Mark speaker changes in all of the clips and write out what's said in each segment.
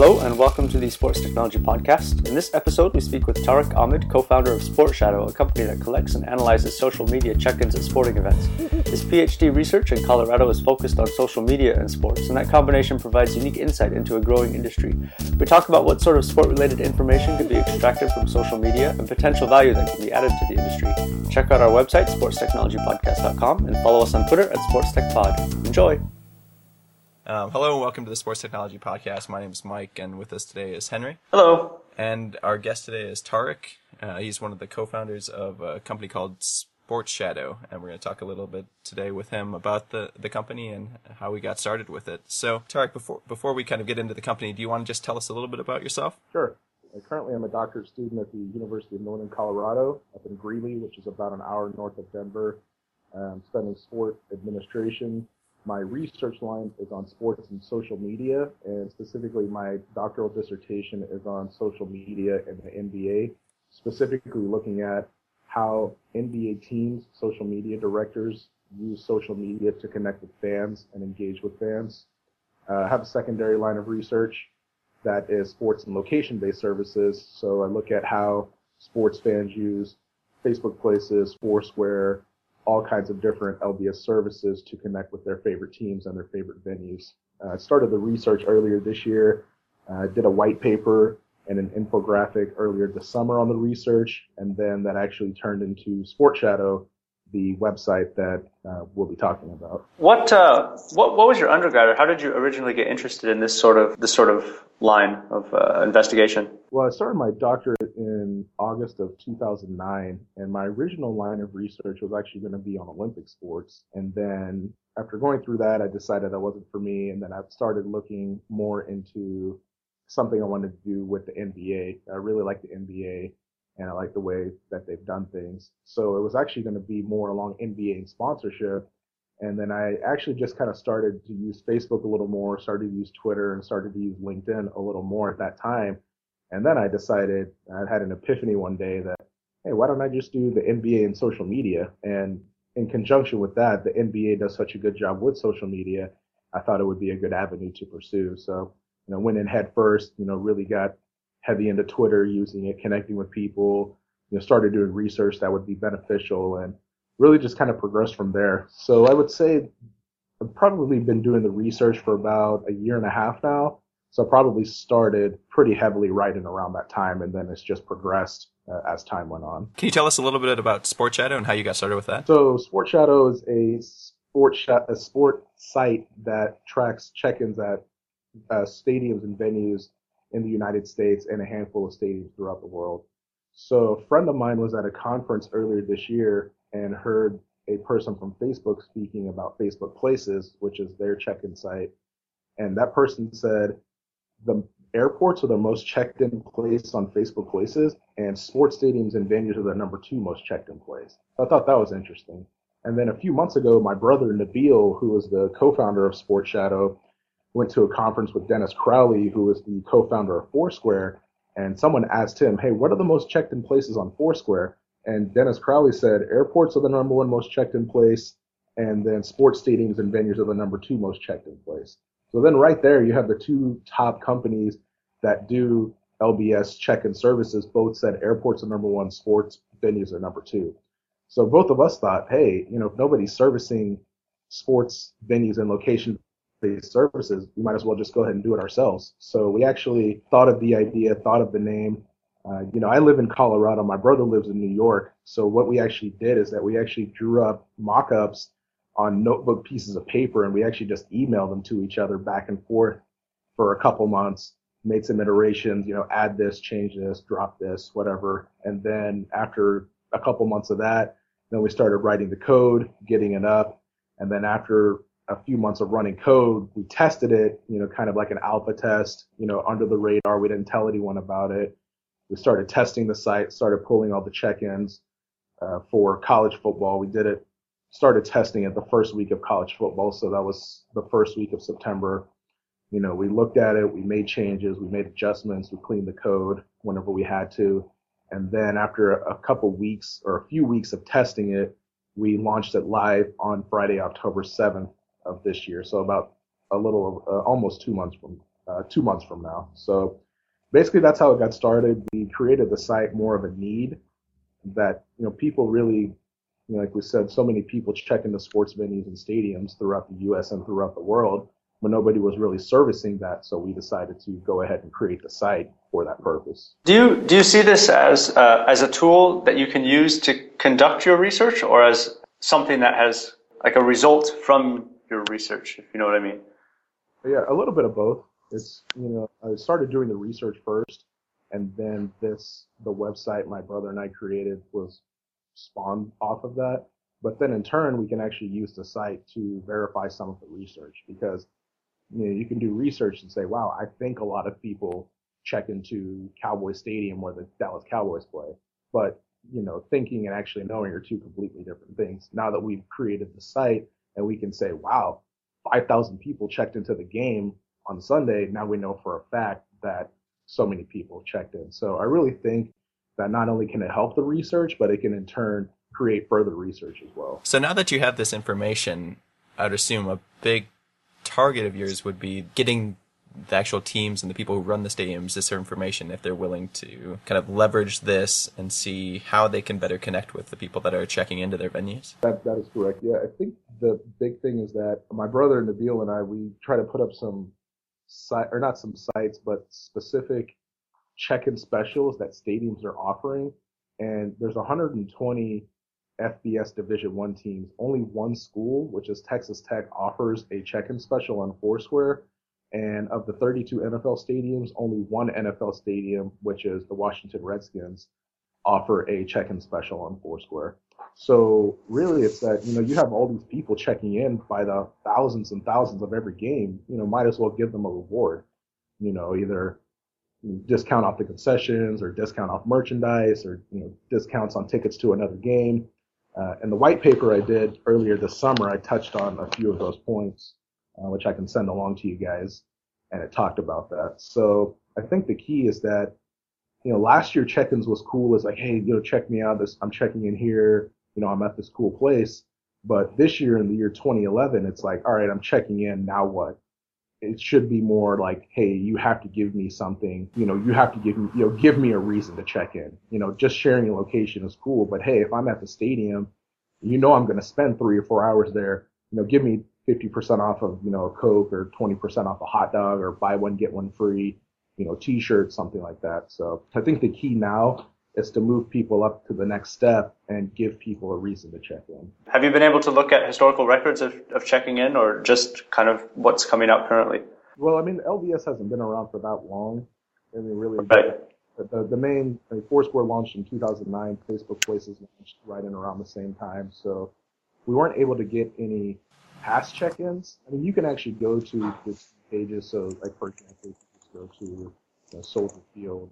Speaker 1: Hello, and welcome to the Sports Technology Podcast. In this episode, we speak with Tariq Ahmad, co founder of Sport Shadow, a company that collects and analyzes social media check ins at sporting events. His PhD research in Colorado is focused on social media and sports, and that combination provides unique insight into a growing industry. We talk about what sort of sport related information could be extracted from social media and potential value that can be added to the industry. Check out our website, sportstechnologypodcast.com, and follow us on Twitter at SportsTechPod. Enjoy!
Speaker 2: Um, hello and welcome to the Sports Technology Podcast. My name is Mike, and with us today is Henry.
Speaker 1: Hello.
Speaker 2: And our guest today is Tariq. Uh, he's one of the co-founders of a company called Sports Shadow, and we're going to talk a little bit today with him about the, the company and how we got started with it. So, Tariq, before before we kind of get into the company, do you want to just tell us a little bit about yourself?
Speaker 3: Sure. Currently I'm a doctorate student at the University of Northern Colorado up in Greeley, which is about an hour north of Denver. I'm studying sport administration my research line is on sports and social media, and specifically my doctoral dissertation is on social media and the NBA, specifically looking at how NBA teams, social media directors use social media to connect with fans and engage with fans. Uh, I have a secondary line of research that is sports and location-based services. So I look at how sports fans use Facebook Places, Foursquare, all kinds of different LBS services to connect with their favorite teams and their favorite venues. Uh, I started the research earlier this year, uh, did a white paper and an infographic earlier this summer on the research, and then that actually turned into Sport Shadow, the website that uh, we'll be talking about.
Speaker 1: What uh, what what was your undergrad, or how did you originally get interested in this sort of this sort of line of uh, investigation?
Speaker 3: Well, I started my doctorate August of 2009, and my original line of research was actually going to be on Olympic sports. And then after going through that, I decided that wasn't for me, and then I started looking more into something I wanted to do with the NBA. I really like the NBA and I like the way that they've done things. So it was actually going to be more along NBA and sponsorship. And then I actually just kind of started to use Facebook a little more, started to use Twitter and started to use LinkedIn a little more at that time. And then I decided, I had an epiphany one day that, hey, why don't I just do the NBA and social media? And in conjunction with that, the NBA does such a good job with social media. I thought it would be a good avenue to pursue. So, you know, went in head first, you know, really got heavy into Twitter, using it, connecting with people, you know, started doing research that would be beneficial and really just kind of progressed from there. So I would say I've probably been doing the research for about a year and a half now. So probably started pretty heavily right in around that time, and then it's just progressed uh, as time went on.
Speaker 2: Can you tell us a little bit about Sport Shadow and how you got started with that?
Speaker 3: So Sport Shadow is a sport sh- a sport site that tracks check-ins at uh, stadiums and venues in the United States and a handful of stadiums throughout the world. So a friend of mine was at a conference earlier this year and heard a person from Facebook speaking about Facebook Places, which is their check-in site. And that person said the airports are the most checked in place on Facebook Places and sports stadiums and venues are the number two most checked in place. I thought that was interesting. And then a few months ago, my brother Nabil, who was the co-founder of Sport Shadow, went to a conference with Dennis Crowley, who is the co-founder of Foursquare, and someone asked him, "Hey, what are the most checked in places on Foursquare?" And Dennis Crowley said, "Airports are the number one most checked in place, and then sports stadiums and venues are the number two most checked in place." So then right there, you have the two top companies that do LBS check-in services. Both said airports are number one, sports venues are number two. So both of us thought, hey, you know, if nobody's servicing sports venues and location based services, we might as well just go ahead and do it ourselves. So we actually thought of the idea, thought of the name. Uh, you know, I live in Colorado. My brother lives in New York. So what we actually did is that we actually drew up mock-ups on notebook pieces of paper and we actually just emailed them to each other back and forth for a couple months, made some iterations, you know, add this, change this, drop this, whatever. And then after a couple months of that, then we started writing the code, getting it up. And then after a few months of running code, we tested it, you know, kind of like an alpha test, you know, under the radar. We didn't tell anyone about it. We started testing the site, started pulling all the check-ins uh, for college football. We did it, started testing it the first week of college football. So that was the first week of September. You know, we looked at it, we made changes, we made adjustments, we cleaned the code whenever we had to. And then after a couple weeks or a few weeks of testing it, we launched it live on Friday, October 7th of this year. So about a little, uh, almost two months from uh, two months from now. So basically, that's how it got started. We created the site more of a need that you know people really, you know, like we said, so many people check into sports venues and stadiums throughout the U.S. and throughout the world, but nobody was really servicing that. So we decided to go ahead and create the site for that purpose.
Speaker 1: Do you do you see this as uh, as a tool that you can use to conduct your research, or as something that has like a result from your research, if you know what I mean?
Speaker 3: Yeah, a little bit of both. It's you know I started doing the research first, and then this the website my brother and I created was spawned off of that. But then in turn, we can actually use the site to verify some of the research because you know you can do research and say, wow, I think a lot of people check into Cowboy Stadium where the Dallas Cowboys play, but you know thinking and actually knowing are two completely different things. Now that we've created the site and we can say, wow, 5,000 people checked into the game on Sunday. Now we know for a fact that so many people checked in. So I really think that not only can it help the research, but it can in turn create further research as well.
Speaker 2: So now that you have this information, I'd assume a big target of yours would be getting the actual teams and the people who run the stadiums this information if they're willing to kind of leverage this and see how they can better connect with the people that are checking into their venues.
Speaker 3: That that is correct. Yeah, I think the big thing is that my brother Nabil and I we try to put up some site or not some sites but specific check-in specials that stadiums are offering and there's 120 FBS Division 1 teams. Only one school, which is Texas Tech, offers a check-in special on Foursquare and of the 32 NFL stadiums, only one NFL stadium, which is the Washington Redskins, offer a check-in special on Foursquare. So really, it's that you know you have all these people checking in by the thousands and thousands of every game. You know, might as well give them a reward. You know, either discount off the concessions or discount off merchandise or you know discounts on tickets to another game. Uh, and the white paper I did earlier this summer, I touched on a few of those points uh, which I can send along to you guys, and it talked about that. So I think the key is that, you know, last year check-ins was cool. It's like, hey, you know, check me out. This I'm checking in here. You know, I'm at this cool place. But this year, in the year 2011, it's like, all right, I'm checking in. Now what? It should be more like, hey, you have to give me something. You know, you have to give me, you know, give me a reason to check in. You know, just sharing a location is cool, but hey, if I'm at the stadium, you know, I'm going to spend three or four hours there. You know, give me 50% off of, you know, a Coke or 20% off a hot dog or buy one, get one free, you know, t-shirt, something like that. So I think the key now is to move people up to the next step and give people a reason to check in.
Speaker 1: Have you been able to look at historical records of, of checking in or just kind of what's coming up currently?
Speaker 3: Well, I mean, LBS hasn't been around for that long. I mean, really,
Speaker 1: right.
Speaker 3: the, the main, I mean, Foursquare launched in 2009. Facebook Places launched right in around the same time. So we weren't able to get any past check-ins. I mean, you can actually go to the pages. So, like for example, you just go to the Soldier Field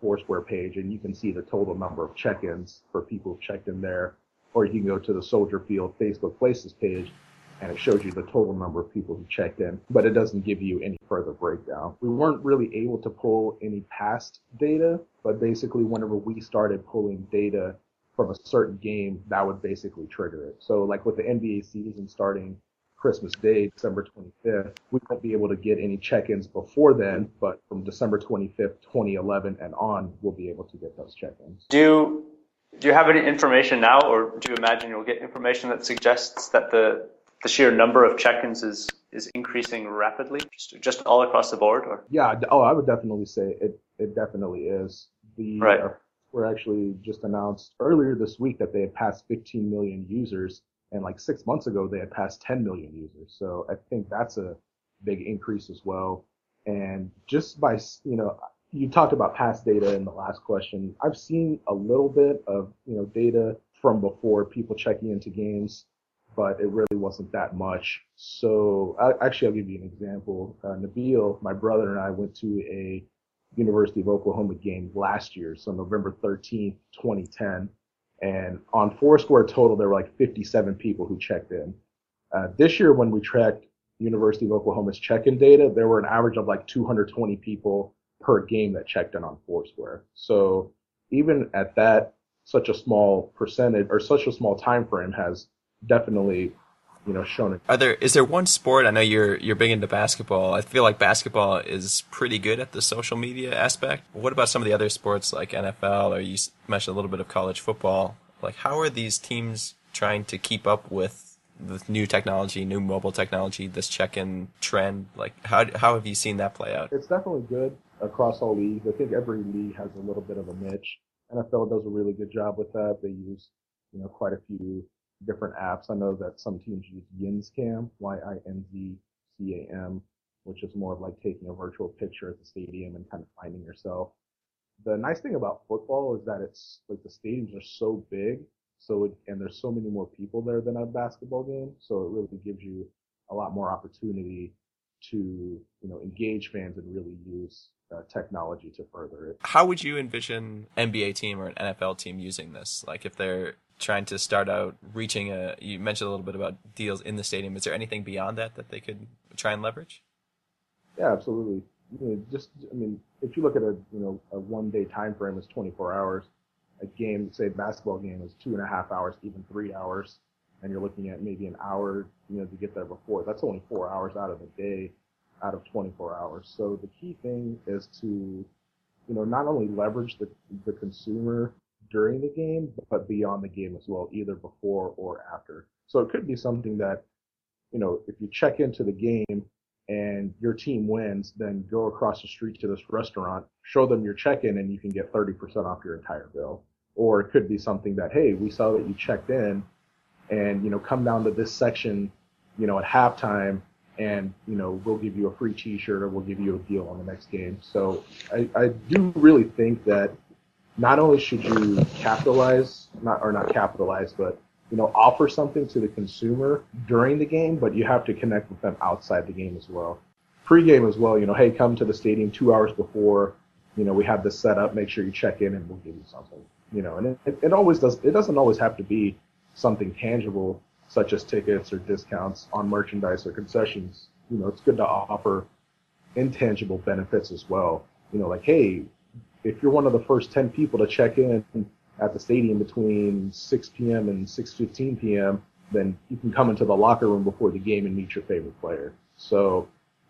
Speaker 3: Foursquare page, and you can see the total number of check-ins for people who checked in there. Or you can go to the Soldier Field Facebook Places page, and it shows you the total number of people who checked in, but it doesn't give you any further breakdown. We weren't really able to pull any past data, but basically whenever we started pulling data from a certain game, that would basically trigger it. So like with the NBA season starting Christmas Day, December 25th, we won't be able to get any check-ins before then, but from December 25th, 2011 and on, we'll be able to get those check-ins.
Speaker 1: Do you, do you have any information now, or do you imagine you'll get information that suggests that the, the sheer number of check-ins is, is increasing rapidly, just, just all across the board? Or?
Speaker 3: Yeah, oh, I would definitely say it, it definitely is. The,
Speaker 1: right.
Speaker 3: Uh, were actually just announced earlier this week that they had passed 15 million users, and like six months ago they had passed 10 million users. So I think that's a big increase as well. And just by you know, you talked about past data in the last question. I've seen a little bit of you know data from before people checking into games, but it really wasn't that much. So I, actually, I'll give you an example. Uh, Nabil, my brother, and I went to a University of Oklahoma game last year, so November 13th, 2010. And on Foursquare total, there were like 57 people who checked in. Uh, this year, when we tracked University of Oklahoma's check-in data, there were an average of like 220 people per game that checked in on Foursquare. So even at that, such a small percentage or such a small time frame has definitely you know, shown it.
Speaker 2: Are there is there one sport? I know you're you're big into basketball. I feel like basketball is pretty good at the social media aspect. What about some of the other sports like NFL or you mentioned a little bit of college football? Like how are these teams trying to keep up with the new technology, new mobile technology, this check-in trend? Like how how have you seen that play out?
Speaker 3: It's definitely good across all leagues. I think every league has a little bit of a niche. NFL does a really good job with that. They use, you know, quite a few different apps. I know that some teams use YinzCam, Y-I-N-Z-C-A-M, which is more of like taking a virtual picture at the stadium and kind of finding yourself. The nice thing about football is that it's like the stadiums are so big, so it, and there's so many more people there than a basketball game, so it really gives you a lot more opportunity to you know engage fans and really use uh, technology to further it.
Speaker 2: How would you envision NBA team or an NFL team using this? Like if they're trying to start out reaching a you mentioned a little bit about deals in the stadium. Is there anything beyond that that they could try and leverage?
Speaker 3: Yeah absolutely. You know, just i mean if you look at a you know a one day time frame is 24 hours. A game say a basketball game is two and a half hours even three hours and you're looking at maybe an hour you know to get there before. That's only four hours out of the day out of 24 hours so the key thing is to you know not only leverage the the consumer during the game, but beyond the game as well, either before or after. So it could be something that, you know, if you check into the game and your team wins, then go across the street to this restaurant, show them your check-in and you can get 30% off your entire bill. Or it could be something that, hey, we saw that you checked in and, you know, come down to this section, you know, at halftime and, you know, we'll give you a free t-shirt or we'll give you a deal on the next game. So I, I do really think that not only should you capitalize, not or not capitalize, but you know, offer something to the consumer during the game, but you have to connect with them outside the game as well. Pre-game as well, you know, hey, come to the stadium two hours before, you know, we have this set up, make sure you check in and we'll give you something. You know, and it, it, it always does, it doesn't always have to be something tangible, such as tickets or discounts on merchandise or concessions. You know, it's good to offer intangible benefits as well. You know, like, hey, if you're one of the first 10 people to check in at the stadium between 6 p.m. and 6:15 p.m., then you can come into the locker room before the game and meet your favorite player. So,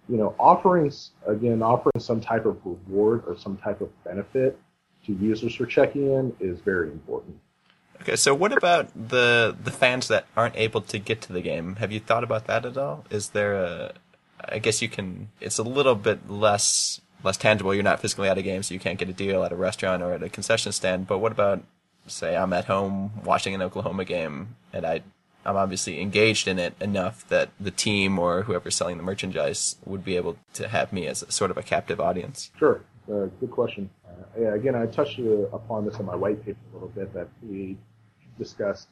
Speaker 3: you know, offering again, offering some type of reward or some type of benefit to users for checking in is very important.
Speaker 2: Okay, so what about the the fans that aren't able to get to the game? Have you thought about that at all? Is there a I guess you can it's a little bit less less tangible. You're not physically at a game, so you can't get a deal at a restaurant or at a concession stand. But what about, say, I'm at home watching an Oklahoma game, and I, I'm obviously engaged in it enough that the team or whoever's selling the merchandise would be able to have me as a, sort of a captive audience.
Speaker 3: Sure, uh, good question. Uh, yeah, again, I touched uh, upon this in my white paper a little bit that we discussed.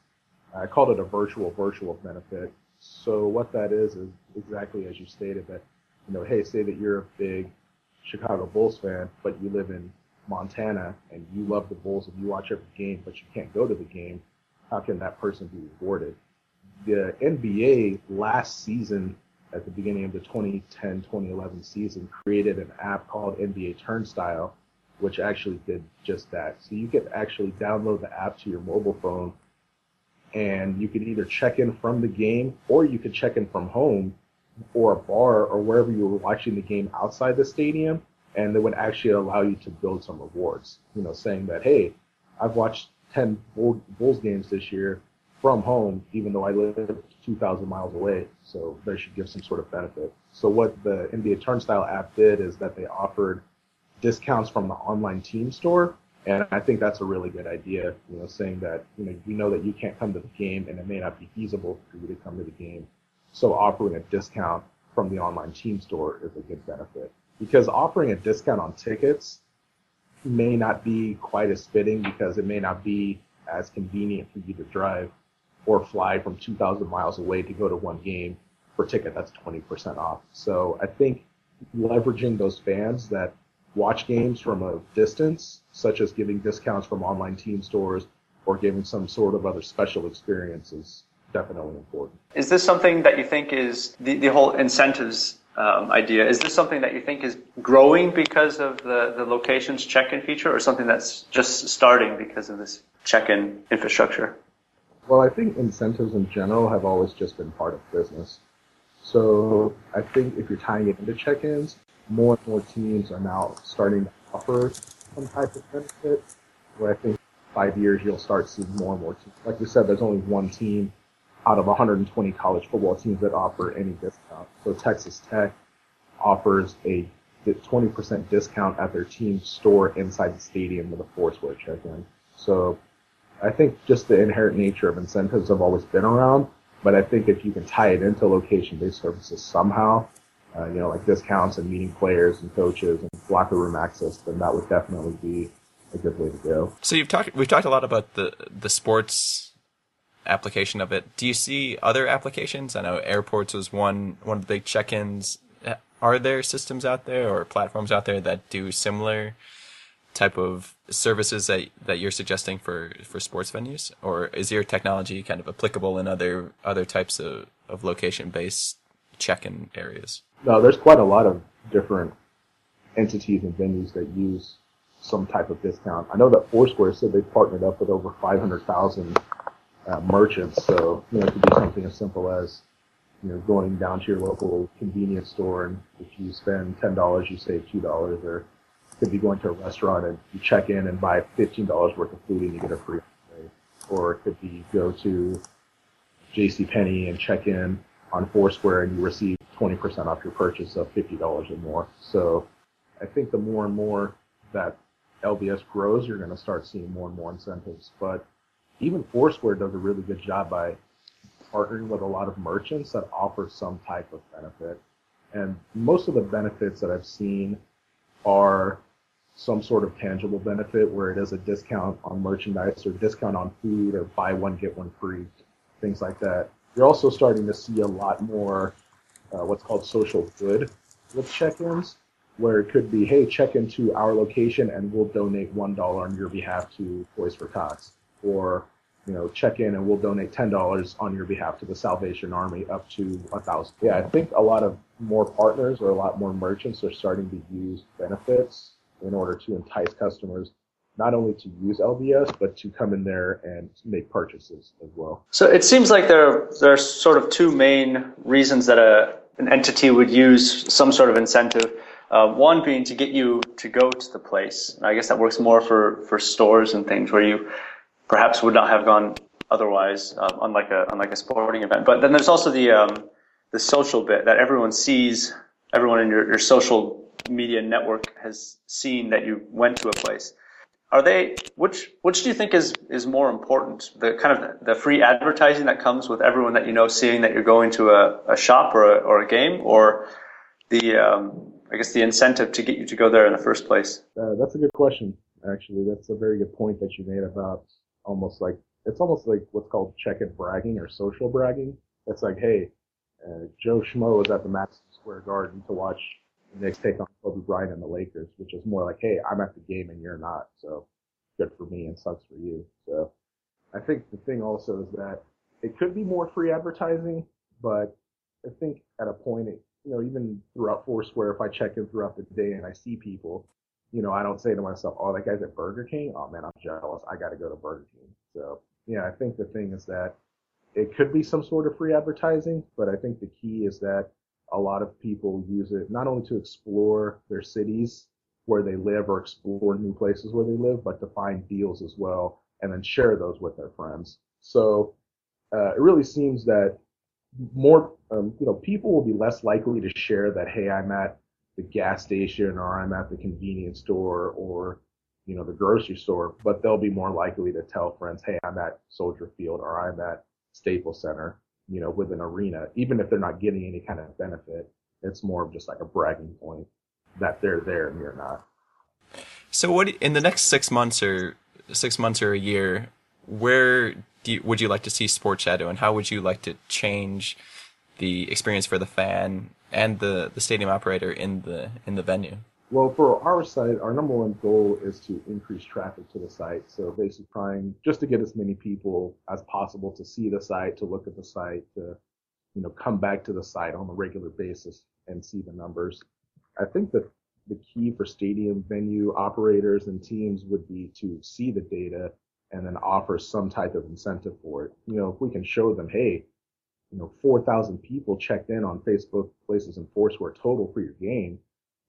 Speaker 3: I called it a virtual virtual benefit. So what that is is exactly as you stated that, you know, hey, say that you're a big Chicago Bulls fan, but you live in Montana and you love the Bulls and you watch every game, but you can't go to the game, how can that person be rewarded? The NBA last season, at the beginning of the 2010-2011 season, created an app called NBA Turnstile, which actually did just that. So you could actually download the app to your mobile phone and you could either check in from the game or you could check in from home or a bar or wherever you were watching the game outside the stadium, and they would actually allow you to build some rewards. You know, saying that, hey, I've watched 10 Bulls games this year from home, even though I live 2,000 miles away, so they should give some sort of benefit. So what the NBA Turnstile app did is that they offered discounts from the online team store, and I think that's a really good idea. You know, saying that you know we know that you can't come to the game, and it may not be feasible for you to come to the game. So offering a discount from the online team store is a good benefit because offering a discount on tickets may not be quite as fitting because it may not be as convenient for you to drive or fly from 2,000 miles away to go to one game for ticket that's 20% off. So I think leveraging those fans that watch games from a distance, such as giving discounts from online team stores or giving some sort of other special experiences definitely important.
Speaker 1: Is this something that you think is the, the whole incentives um, idea? Is this something that you think is growing because of the, the locations check-in feature or something that's just starting because of this check-in infrastructure?
Speaker 3: Well, I think incentives in general have always just been part of business. So I think if you're tying it into check-ins, more and more teams are now starting to offer some type of benefit. Where I think five years you'll start seeing more and more teams. Like we said, there's only one team out of 120 college football teams that offer any discount. So Texas Tech offers a 20% discount at their team store inside the stadium with a Foursquare check-in. So I think just the inherent nature of incentives have always been around, but I think if you can tie it into location-based services somehow, uh, you know, like discounts and meeting players and coaches and locker room access, then that would definitely be a good way to go.
Speaker 2: So you've talked, we've talked a lot about the the sports application of it. Do you see other applications? I know airports was one one of the big check-ins. Are there systems out there or platforms out there that do similar type of services that that you're suggesting for for sports venues, or is your technology kind of applicable in other other types of of location based check-in areas?
Speaker 3: No, there's quite a lot of different entities and venues that use some type of discount. I know that Foursquare said they partnered up with over 500,000 uh, merchants, so you know it could be something as simple as you know going down to your local convenience store and if you spend ten dollars, you save two dollars, or could be going to a restaurant and you check in and buy fifteen dollars worth of food and you get a free. Or it could be go to J.C. Penney and check in on Foursquare and you receive 20% off your purchase of $50 or more. So I think the more and more that LBS grows, you're going to start seeing more and more incentives. But even Foursquare does a really good job by partnering with a lot of merchants that offer some type of benefit. And most of the benefits that I've seen are some sort of tangible benefit where it is a discount on merchandise or discount on food or buy one get one free, things like that. You're also starting to see a lot more uh, what's called social good with check-ins, where it could be, hey, check into our location and we'll donate one dollar on your behalf to Toys for Tots, or you know, check in and we'll donate ten dollars on your behalf to the Salvation Army up to a thousand. Yeah, I think a lot of more partners or a lot more merchants are starting to use benefits in order to entice customers not only to use LBS, but to come in there and make purchases as well.
Speaker 1: So it seems like there, are sort of two main reasons that a, an entity would use some sort of incentive. Uh, one being to get you to go to the place. I guess that works more for, for stores and things where you perhaps would not have gone otherwise, um, unlike a unlike a sporting event. But then there's also the um, the social bit that everyone sees, everyone in your, your social media network has seen that you went to a place are they which which do you think is is more important? The kind of the free advertising that comes with everyone that you know seeing that you're going to a, a shop or a, or a game or the um, I guess the incentive to get you to go there in the first place?
Speaker 3: Uh, that's a good question actually. That's a very good point that you made about almost like it's almost like what's called check it bragging or social bragging. It's like hey uh, Joe Schmo is at the Madison Square Garden to watch Knicks take on Kobe Bryant and the Lakers, which is more like, hey, I'm at the game and you're not, so good for me and sucks for you. So I think the thing also is that it could be more free advertising, but I think at a point, it, you know, even throughout Foursquare, if I check in throughout the day and I see people, you know, I don't say to myself, oh, that guy's at Burger King. Oh man, I'm jealous. I got to go to Burger King. So yeah, I think the thing is that it could be some sort of free advertising, but I think the key is that a lot of people use it not only to explore their cities where they live or explore new places where they live, but to find deals as well and then share those with their friends. So uh, it really seems that more, um, you know, people will be less likely to share that, hey, I'm at the gas station or I'm at the convenience store or, you know, the grocery store, but they'll be more likely to tell friends, hey, I'm at Soldier Field or I'm at Staples Center you know, with an arena, even if they're not getting any kind of benefit, it's more of just like a bragging point that they're there and you're not.
Speaker 2: So, what in the next six months or six months or a year, where you, would you like to see Sports Shadow, and how would you like to change the experience for the fan and the the stadium operator in the in the venue?
Speaker 3: Well, for our site, our number one goal is to increase traffic to the site. So basically trying just to get as many people as possible to see the site, to look at the site, to, you know, come back to the site on a regular basis and see the numbers. I think that the key for stadium venue operators and teams would be to see the data and then offer some type of incentive for it. You know, if we can show them, hey, you know, 4,000 people checked in on Facebook, Places, and Foursquare total for your game,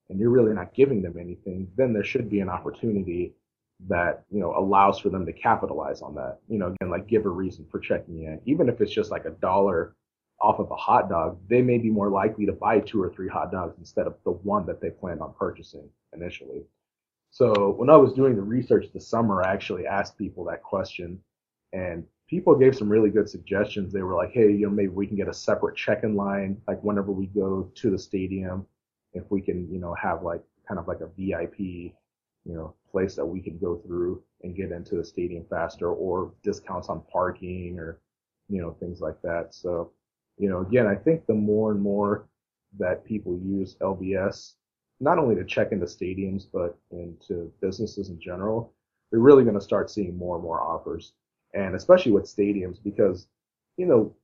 Speaker 3: and you're really not giving them anything, then there should be an opportunity that, you know, allows for them to capitalize on that. You know, again, like give a reason for checking in. Even if it's just like a dollar off of a hot dog, they may be more likely to buy two or three hot dogs instead of the one that they planned on purchasing initially. So when I was doing the research this summer, I actually asked people that question and people gave some really good suggestions. They were like, Hey, you know, maybe we can get a separate check-in line, like whenever we go to the stadium, if we can, you know, have like kind of like a VIP, you know, place that we can go through and get into the stadium faster or discounts on parking or, you know, things like that. So, you know, again, I think the more and more that people use LBS, not only to check into stadiums, but into businesses in general, we're really going to start seeing more and more offers. And especially with stadiums, because, you know,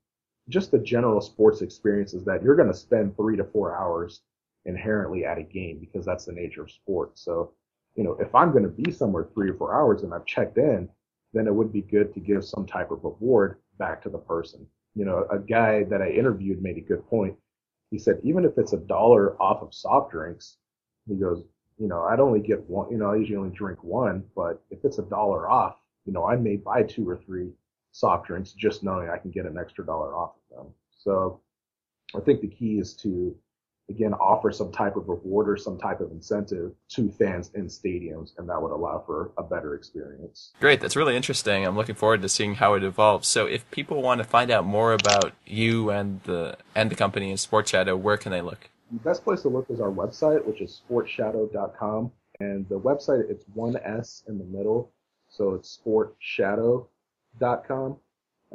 Speaker 3: just the general sports experience is that you're going to spend three to four hours inherently at a game because that's the nature of sports. So, you know, if I'm going to be somewhere three or four hours and I've checked in, then it would be good to give some type of reward back to the person. You know, a guy that I interviewed made a good point. He said, even if it's a dollar off of soft drinks, he goes, you know, I'd only get one, you know, I usually only drink one, but if it's a dollar off, you know, I may buy two or three soft drinks just knowing I can get an extra dollar off of them. So I think the key is to again offer some type of reward or some type of incentive to fans in stadiums and that would allow for a better experience.
Speaker 2: Great that's really interesting. I'm looking forward to seeing how it evolves. So if people want to find out more about you and the and the company and sports shadow where can they look?
Speaker 3: The best place to look is our website which is sportshadow.com and the website it's one s in the middle so it's sportshadow.com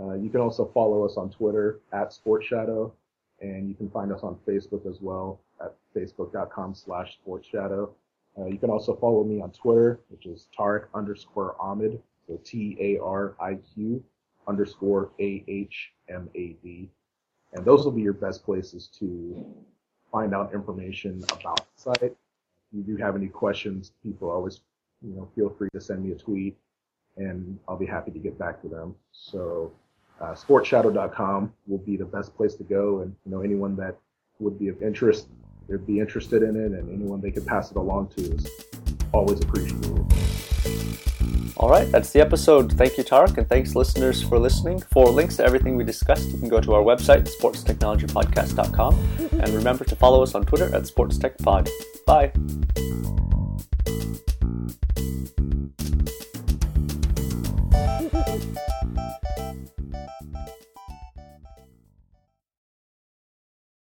Speaker 3: uh, you can also follow us on twitter at sportshadow and you can find us on Facebook as well at facebook.com slash sportshadow. Uh, you can also follow me on Twitter, which is Tariq underscore Ahmad, so T-A-R-I-Q underscore A-H-M-A-D. And those will be your best places to find out information about the site. If you do have any questions, people always, you know, feel free to send me a tweet and I'll be happy to get back to them. So uh, sportshadow.com will be the best place to go. And, you know, anyone that would be of interest, they'd be interested in it and anyone they could pass it along to is always appreciated.
Speaker 1: All right, that's the episode. Thank you, Tariq, and thanks, listeners, for listening. For links to everything we discussed, you can go to our website, sportstechnologypodcast.com, and remember to follow us on Twitter at SportsTechPod. Bye.